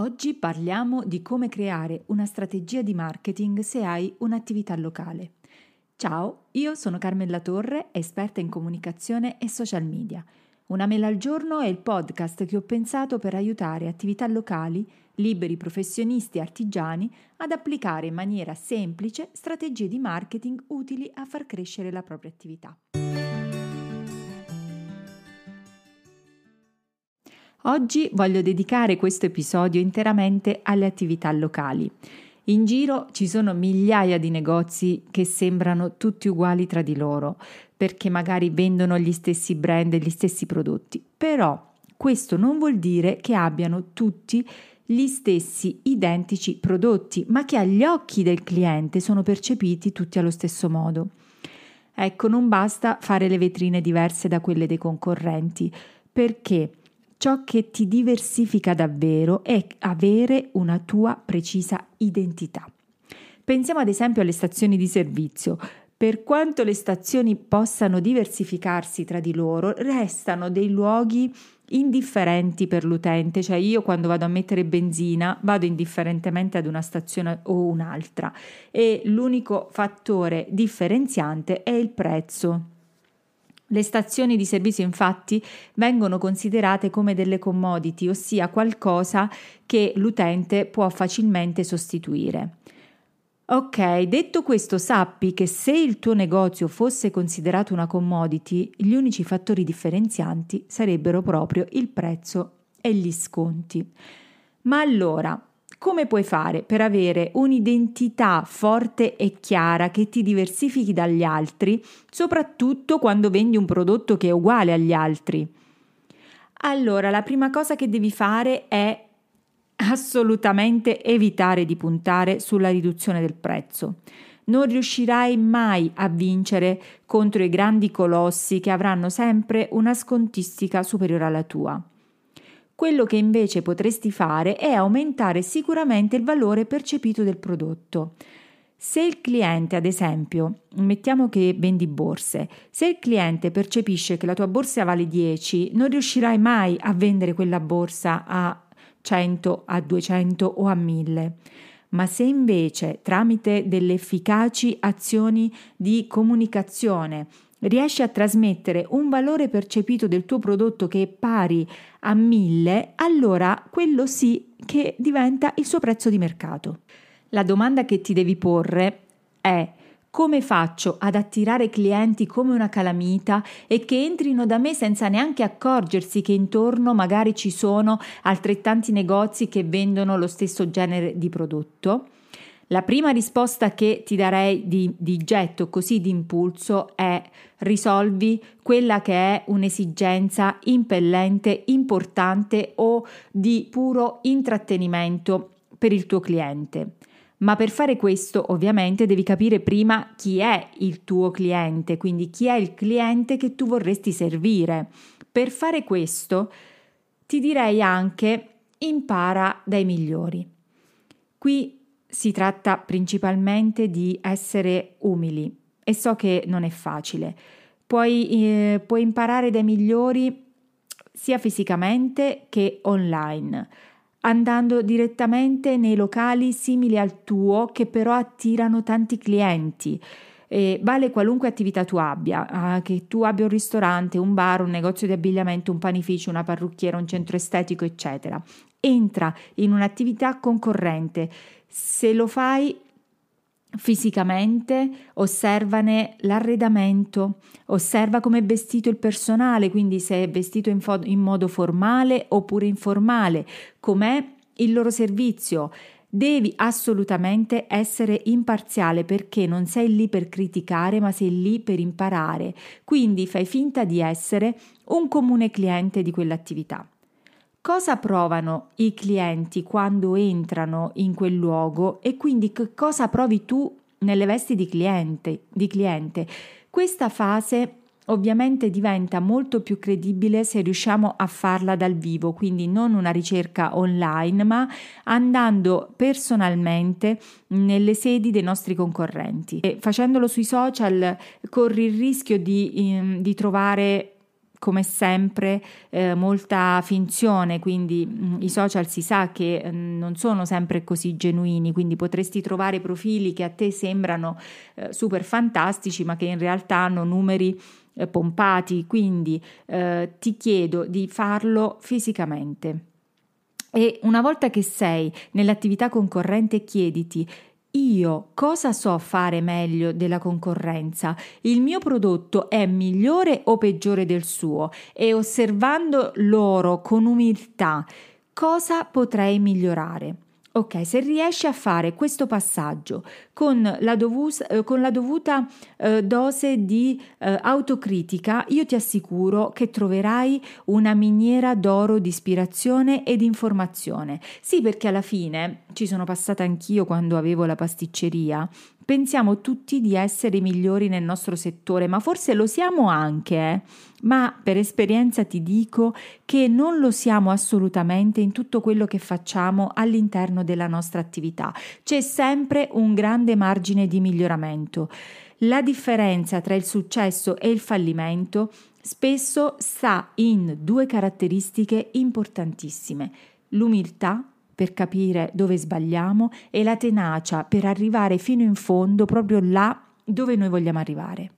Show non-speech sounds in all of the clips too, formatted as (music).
Oggi parliamo di come creare una strategia di marketing se hai un'attività locale. Ciao, io sono Carmella Torre, esperta in comunicazione e social media. Una mela al giorno è il podcast che ho pensato per aiutare attività locali, liberi professionisti e artigiani ad applicare in maniera semplice strategie di marketing utili a far crescere la propria attività. Oggi voglio dedicare questo episodio interamente alle attività locali. In giro ci sono migliaia di negozi che sembrano tutti uguali tra di loro, perché magari vendono gli stessi brand e gli stessi prodotti, però questo non vuol dire che abbiano tutti gli stessi identici prodotti, ma che agli occhi del cliente sono percepiti tutti allo stesso modo. Ecco, non basta fare le vetrine diverse da quelle dei concorrenti, perché Ciò che ti diversifica davvero è avere una tua precisa identità. Pensiamo ad esempio alle stazioni di servizio. Per quanto le stazioni possano diversificarsi tra di loro, restano dei luoghi indifferenti per l'utente, cioè io quando vado a mettere benzina vado indifferentemente ad una stazione o un'altra e l'unico fattore differenziante è il prezzo. Le stazioni di servizio infatti vengono considerate come delle commodity, ossia qualcosa che l'utente può facilmente sostituire. Ok, detto questo, sappi che se il tuo negozio fosse considerato una commodity, gli unici fattori differenzianti sarebbero proprio il prezzo e gli sconti. Ma allora, come puoi fare per avere un'identità forte e chiara che ti diversifichi dagli altri, soprattutto quando vendi un prodotto che è uguale agli altri? Allora, la prima cosa che devi fare è assolutamente evitare di puntare sulla riduzione del prezzo. Non riuscirai mai a vincere contro i grandi colossi che avranno sempre una scontistica superiore alla tua. Quello che invece potresti fare è aumentare sicuramente il valore percepito del prodotto. Se il cliente, ad esempio, mettiamo che vendi borse, se il cliente percepisce che la tua borsa vale 10, non riuscirai mai a vendere quella borsa a 100, a 200 o a 1000. Ma se invece tramite delle efficaci azioni di comunicazione riesci a trasmettere un valore percepito del tuo prodotto che è pari a 1000, allora quello sì che diventa il suo prezzo di mercato. La domanda che ti devi porre è come faccio ad attirare clienti come una calamita e che entrino da me senza neanche accorgersi che intorno magari ci sono altrettanti negozi che vendono lo stesso genere di prodotto? La prima risposta che ti darei di, di getto, così di impulso, è risolvi quella che è un'esigenza impellente, importante o di puro intrattenimento per il tuo cliente. Ma per fare questo ovviamente devi capire prima chi è il tuo cliente, quindi chi è il cliente che tu vorresti servire. Per fare questo ti direi anche impara dai migliori. Qui si tratta principalmente di essere umili e so che non è facile. Puoi, eh, puoi imparare dai migliori sia fisicamente che online, andando direttamente nei locali simili al tuo che però attirano tanti clienti. Eh, vale qualunque attività tu abbia, eh, che tu abbia un ristorante, un bar, un negozio di abbigliamento, un panificio, una parrucchiera, un centro estetico, eccetera. Entra in un'attività concorrente se lo fai fisicamente, osservane l'arredamento, osserva come è vestito il personale, quindi se è vestito in, fo- in modo formale oppure informale, com'è il loro servizio. Devi assolutamente essere imparziale perché non sei lì per criticare, ma sei lì per imparare. Quindi fai finta di essere un comune cliente di quell'attività. Cosa provano i clienti quando entrano in quel luogo e quindi che cosa provi tu nelle vesti di cliente, di cliente? Questa fase ovviamente diventa molto più credibile se riusciamo a farla dal vivo, quindi non una ricerca online, ma andando personalmente nelle sedi dei nostri concorrenti. E facendolo sui social corri il rischio di, di trovare come sempre eh, molta finzione, quindi mh, mm, i social si sa che mh, mm, non sono sempre così genuini, quindi potresti trovare profili che a te sembrano eh, super fantastici, ma che in realtà hanno numeri eh, pompati, quindi eh, ti chiedo di farlo fisicamente. E una volta che sei nell'attività concorrente, chiediti io cosa so fare meglio della concorrenza? Il mio prodotto è migliore o peggiore del suo? E osservando loro con umiltà, cosa potrei migliorare? Ok, se riesci a fare questo passaggio con la, dovus- eh, con la dovuta eh, dose di eh, autocritica, io ti assicuro che troverai una miniera d'oro di ispirazione ed informazione. Sì, perché alla fine ci sono passata anch'io quando avevo la pasticceria pensiamo tutti di essere migliori nel nostro settore, ma forse lo siamo anche, eh? ma per esperienza ti dico che non lo siamo assolutamente in tutto quello che facciamo all'interno della nostra attività. C'è sempre un grande margine di miglioramento. La differenza tra il successo e il fallimento spesso sta in due caratteristiche importantissime, l'umiltà per capire dove sbagliamo e la tenacia per arrivare fino in fondo, proprio là dove noi vogliamo arrivare.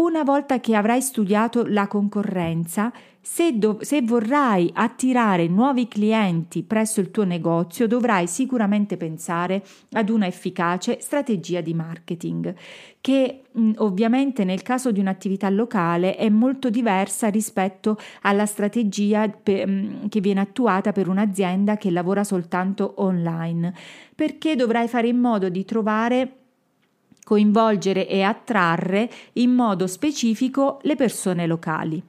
Una volta che avrai studiato la concorrenza, se, dov- se, vorrai attirare nuovi clienti presso il tuo negozio, dovrai sicuramente pensare ad una efficace strategia di marketing, che mh, ovviamente nel caso di un'attività locale è molto diversa rispetto alla strategia pe- mh, che viene attuata per un'azienda che lavora soltanto online, perché dovrai fare in modo di trovare coinvolgere e attrarre in modo specifico le persone locali.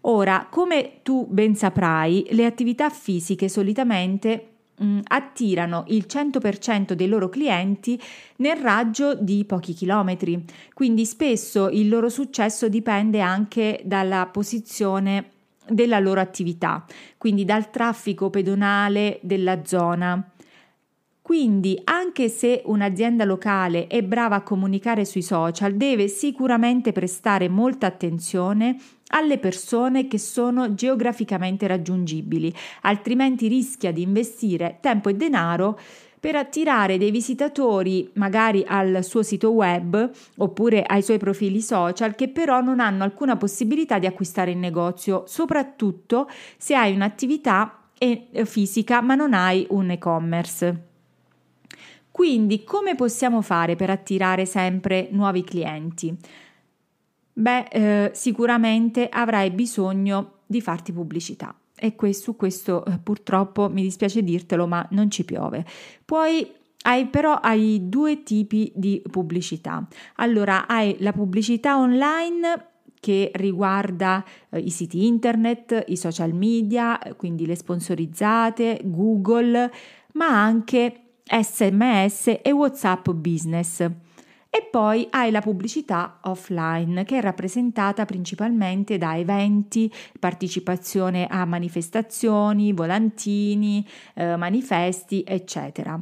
Ora, come tu ben saprai, le attività fisiche solitamente mh, mm, attirano il 100% dei loro clienti nel raggio di pochi chilometri, quindi spesso il loro successo dipende anche dalla posizione della loro attività, quindi dal traffico pedonale della zona. Quindi, anche se un'azienda locale è brava a comunicare sui social, deve sicuramente prestare molta attenzione alle persone che sono geograficamente raggiungibili, altrimenti rischia di investire tempo e denaro per attirare dei visitatori magari al suo sito web oppure ai suoi profili social che però non hanno alcuna possibilità di acquistare in negozio, soprattutto se hai un'attività eh, fisica ma non hai un e-commerce. Quindi come possiamo fare per attirare sempre nuovi clienti? Beh, eh, sicuramente avrai bisogno di farti pubblicità. E questo, su questo eh, purtroppo mi dispiace dirtelo, ma non ci piove. Poi hai però hai due tipi di pubblicità. Allora, hai la pubblicità online che riguarda eh, i siti internet, i social media, quindi le sponsorizzate, Google, ma anche SMS e WhatsApp Business. E poi hai la pubblicità offline che è rappresentata principalmente da eventi, partecipazione a manifestazioni, volantini, eh, manifesti, eccetera.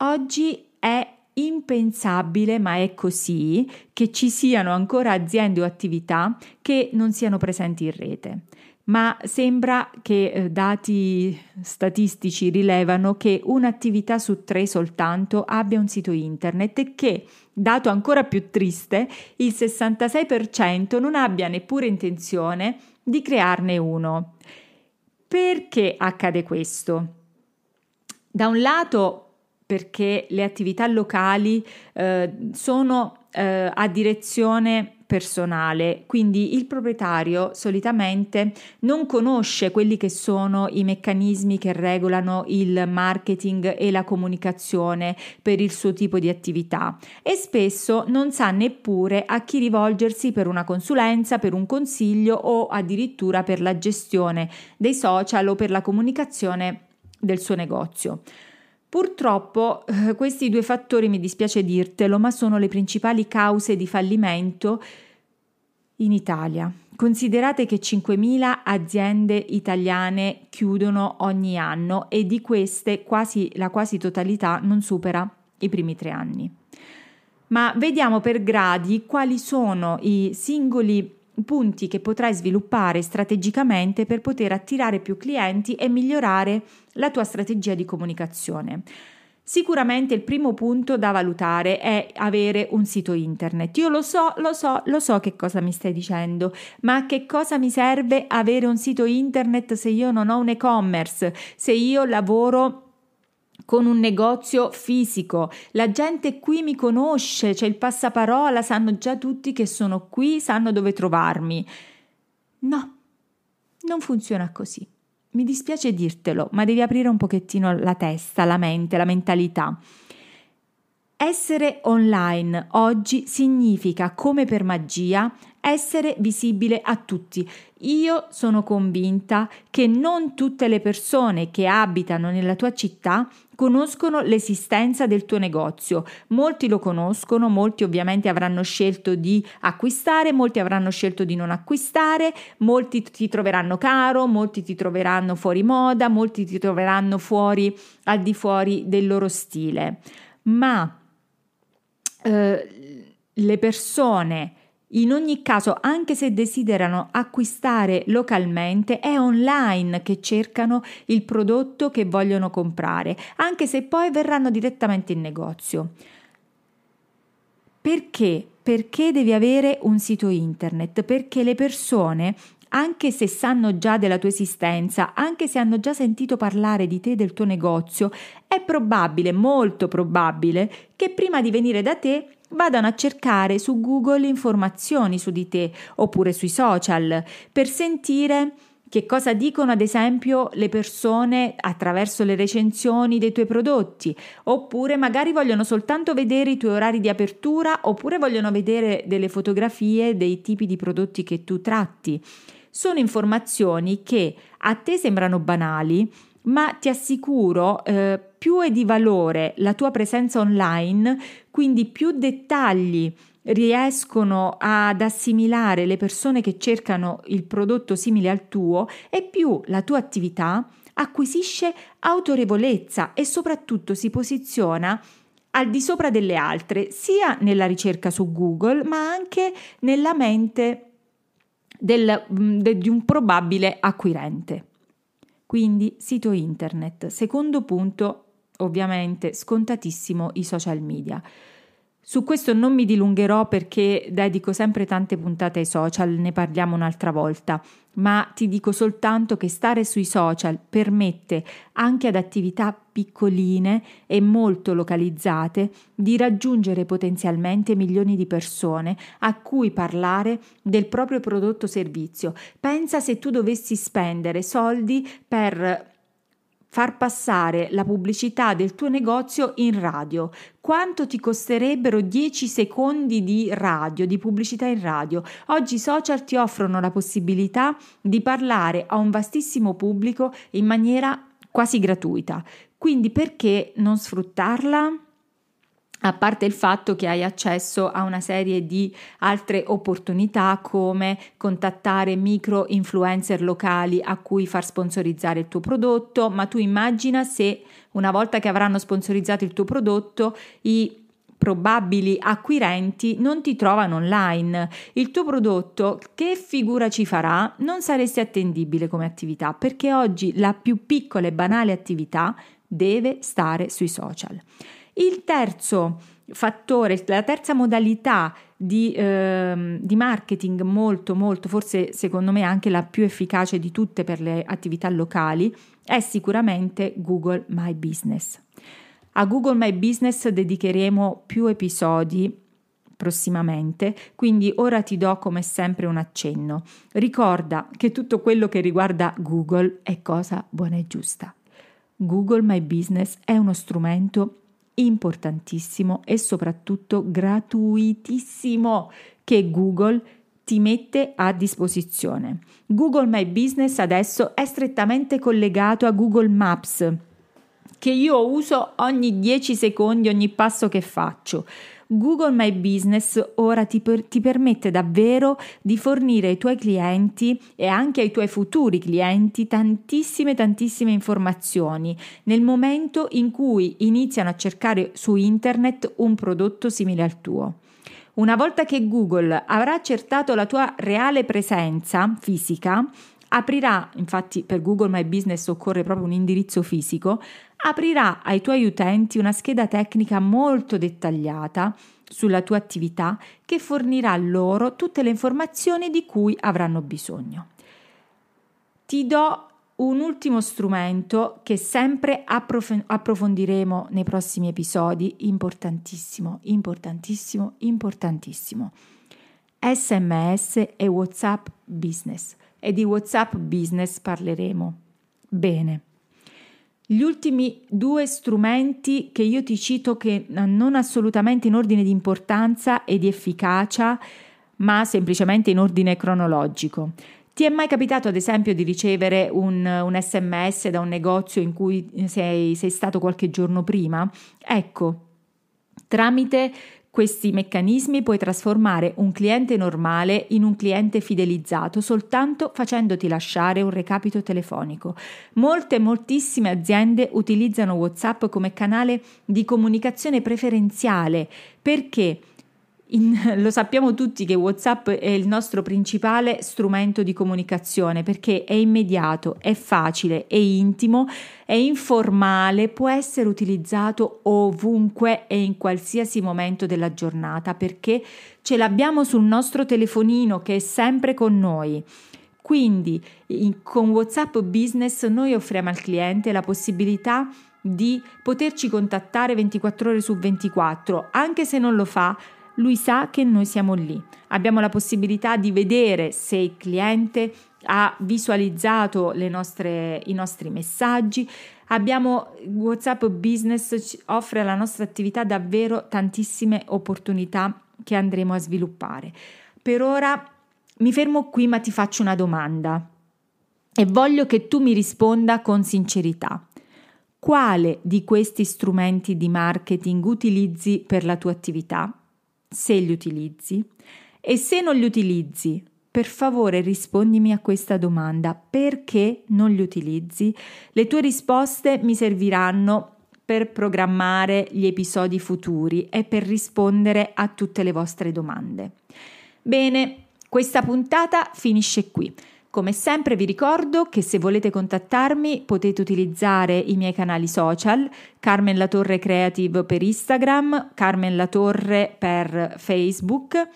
Oggi è impensabile, ma è così, che ci siano ancora aziende o attività che non siano presenti in rete ma sembra che eh, dati statistici rilevano che un'attività su tre soltanto abbia un sito internet e che, dato ancora più triste, il 66% non abbia neppure intenzione di crearne uno. Perché accade questo? Da un lato perché le attività locali eh, sono eh, a direzione personale, quindi il proprietario solitamente non conosce quelli che sono i meccanismi che regolano il marketing e la comunicazione per il suo tipo di attività e spesso non sa neppure a chi rivolgersi per una consulenza, per un consiglio o addirittura per la gestione dei social o per la comunicazione del suo negozio. Purtroppo eh, questi due fattori, mi dispiace dirtelo, ma sono le principali cause di fallimento in Italia. Considerate che 5.000 aziende italiane chiudono ogni anno e di queste quasi, la quasi totalità non supera i primi tre anni. Ma vediamo per gradi quali sono i singoli punti che potrai sviluppare strategicamente per poter attirare più clienti e migliorare la tua strategia di comunicazione. Sicuramente il primo punto da valutare è avere un sito internet. Io lo so, lo so, lo so che cosa mi stai dicendo, ma che cosa mi serve avere un sito internet se io non ho un e-commerce, se io lavoro con un negozio fisico. La gente qui mi conosce, c'è il passaparola, sanno già tutti che sono qui, sanno dove trovarmi. No, non funziona così. Mi dispiace dirtelo, ma devi aprire un pochettino la testa, la mente, la mentalità. Essere online oggi significa, come per magia, essere visibile a tutti. Io sono convinta che non tutte le persone che abitano nella tua città conoscono l'esistenza del tuo negozio. Molti lo conoscono, molti ovviamente avranno scelto di acquistare, molti avranno scelto di non acquistare, molti ti troveranno caro, molti ti troveranno fuori moda, molti ti troveranno fuori al di fuori del loro stile. Ma eh, le persone in ogni caso, anche se desiderano acquistare localmente, è online che cercano il prodotto che vogliono comprare, anche se poi verranno direttamente in negozio. Perché? Perché devi avere un sito internet? Perché le persone anche se sanno già della tua esistenza, anche se hanno già sentito parlare di te e del tuo negozio, è probabile, molto probabile, che prima di venire da te vadano a cercare su Google informazioni su di te oppure sui social per sentire che cosa dicono ad esempio le persone attraverso le recensioni dei tuoi prodotti, oppure magari vogliono soltanto vedere i tuoi orari di apertura, oppure vogliono vedere delle fotografie dei tipi di prodotti che tu tratti. Sono informazioni che a te sembrano banali, ma ti assicuro eh, più è di valore la tua presenza online, quindi più dettagli riescono ad assimilare le persone che cercano il prodotto simile al tuo e più la tua attività acquisisce autorevolezza e soprattutto si posiziona al di sopra delle altre, sia nella ricerca su Google, ma anche nella mente del, de, di un probabile acquirente. Quindi sito internet. Secondo punto, ovviamente scontatissimo i social media. Su questo non mi dilungherò perché dedico sempre tante puntate ai social, ne parliamo un'altra volta, ma ti dico soltanto che stare sui social permette anche ad attività piccoline e molto localizzate di raggiungere potenzialmente milioni di persone a cui parlare del proprio prodotto o servizio. Pensa se tu dovessi spendere soldi per far passare la pubblicità del tuo negozio in radio. Quanto ti costerebbero 10 secondi di radio, di pubblicità in radio? Oggi i social ti offrono la possibilità di parlare a un vastissimo pubblico in maniera quasi gratuita. Quindi perché non sfruttarla? A parte il fatto che hai accesso a una serie di altre opportunità come contattare micro influencer locali a cui far sponsorizzare il tuo prodotto, ma tu immagina se una volta che avranno sponsorizzato il tuo prodotto i probabili acquirenti non ti trovano online. Il tuo prodotto che figura ci farà? Non saresti attendibile come attività perché oggi la più piccola e banale attività deve stare sui social. Il terzo fattore, la terza modalità di, eh, di, marketing molto, molto, forse secondo me anche la più efficace di tutte per le attività locali, è sicuramente Google My Business. A Google My Business dedicheremo più episodi prossimamente, quindi ora ti do come sempre un accenno. Ricorda che tutto quello che riguarda Google è cosa buona e giusta. Google My Business è uno strumento importantissimo e soprattutto gratuitissimo che Google ti mette a disposizione. Google My Business adesso è strettamente collegato a Google Maps che io uso ogni 10 secondi ogni passo che faccio. Google My Business ora ti, per, ti, permette davvero di fornire ai tuoi clienti e anche ai tuoi futuri clienti tantissime tantissime informazioni nel momento in cui iniziano a cercare su internet un prodotto simile al tuo. Una volta che Google avrà accertato la tua reale presenza fisica, aprirà, infatti per Google My Business occorre proprio un indirizzo fisico, aprirà ai tuoi utenti una scheda tecnica molto dettagliata sulla tua attività che fornirà loro tutte le informazioni di cui avranno bisogno. Ti do un ultimo strumento che sempre approf- approfondiremo nei prossimi episodi, importantissimo, importantissimo, importantissimo. SMS e WhatsApp Business e di WhatsApp Business parleremo. Bene. Gli ultimi due strumenti che io ti cito che non assolutamente in ordine di importanza e di efficacia, ma semplicemente in ordine cronologico. Ti è mai capitato, ad esempio, di ricevere un, un sms da un negozio in cui sei, sei stato qualche giorno prima? Ecco, tramite questi meccanismi puoi trasformare un cliente normale in un cliente fidelizzato soltanto facendoti lasciare un recapito telefonico. Molte, moltissime aziende utilizzano WhatsApp come canale di comunicazione preferenziale perché in, (laughs) lo sappiamo tutti che WhatsApp è il nostro principale strumento di comunicazione perché è immediato, è facile, è intimo, è informale, può essere utilizzato ovunque e in qualsiasi momento della giornata perché ce l'abbiamo sul nostro telefonino che è sempre con noi. Quindi in, con WhatsApp Business noi offriamo al cliente la possibilità di poterci contattare 24 ore su 24, anche se non lo fa lui sa che noi siamo lì. Abbiamo la possibilità di vedere se il cliente ha visualizzato nostre, i nostri messaggi. Abbiamo WhatsApp Business offre alla nostra attività davvero tantissime opportunità che andremo a sviluppare. Per ora mi fermo qui, ma ti faccio una domanda e voglio che tu mi risponda con sincerità. Quale di questi strumenti di marketing utilizzi per la tua attività? Se li utilizzi e se non li utilizzi, per favore rispondimi a questa domanda. Perché non li utilizzi? Le tue risposte mi serviranno per programmare gli episodi futuri e per rispondere a tutte le vostre domande. Bene, questa puntata finisce qui. Come sempre vi ricordo che se volete contattarmi potete utilizzare i miei canali social, Carmen La Torre Creative per Instagram, Carmen La Torre per Facebook.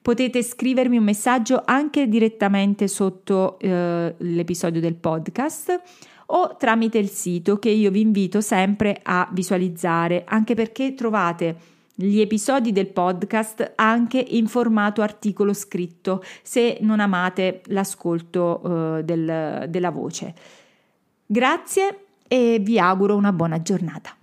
Potete scrivermi un messaggio anche direttamente sotto eh, l'episodio del podcast o tramite il sito che io vi invito sempre a visualizzare, anche perché trovate gli episodi del podcast anche in formato articolo scritto se non amate l'ascolto eh, del, della voce. Grazie e vi auguro una buona giornata.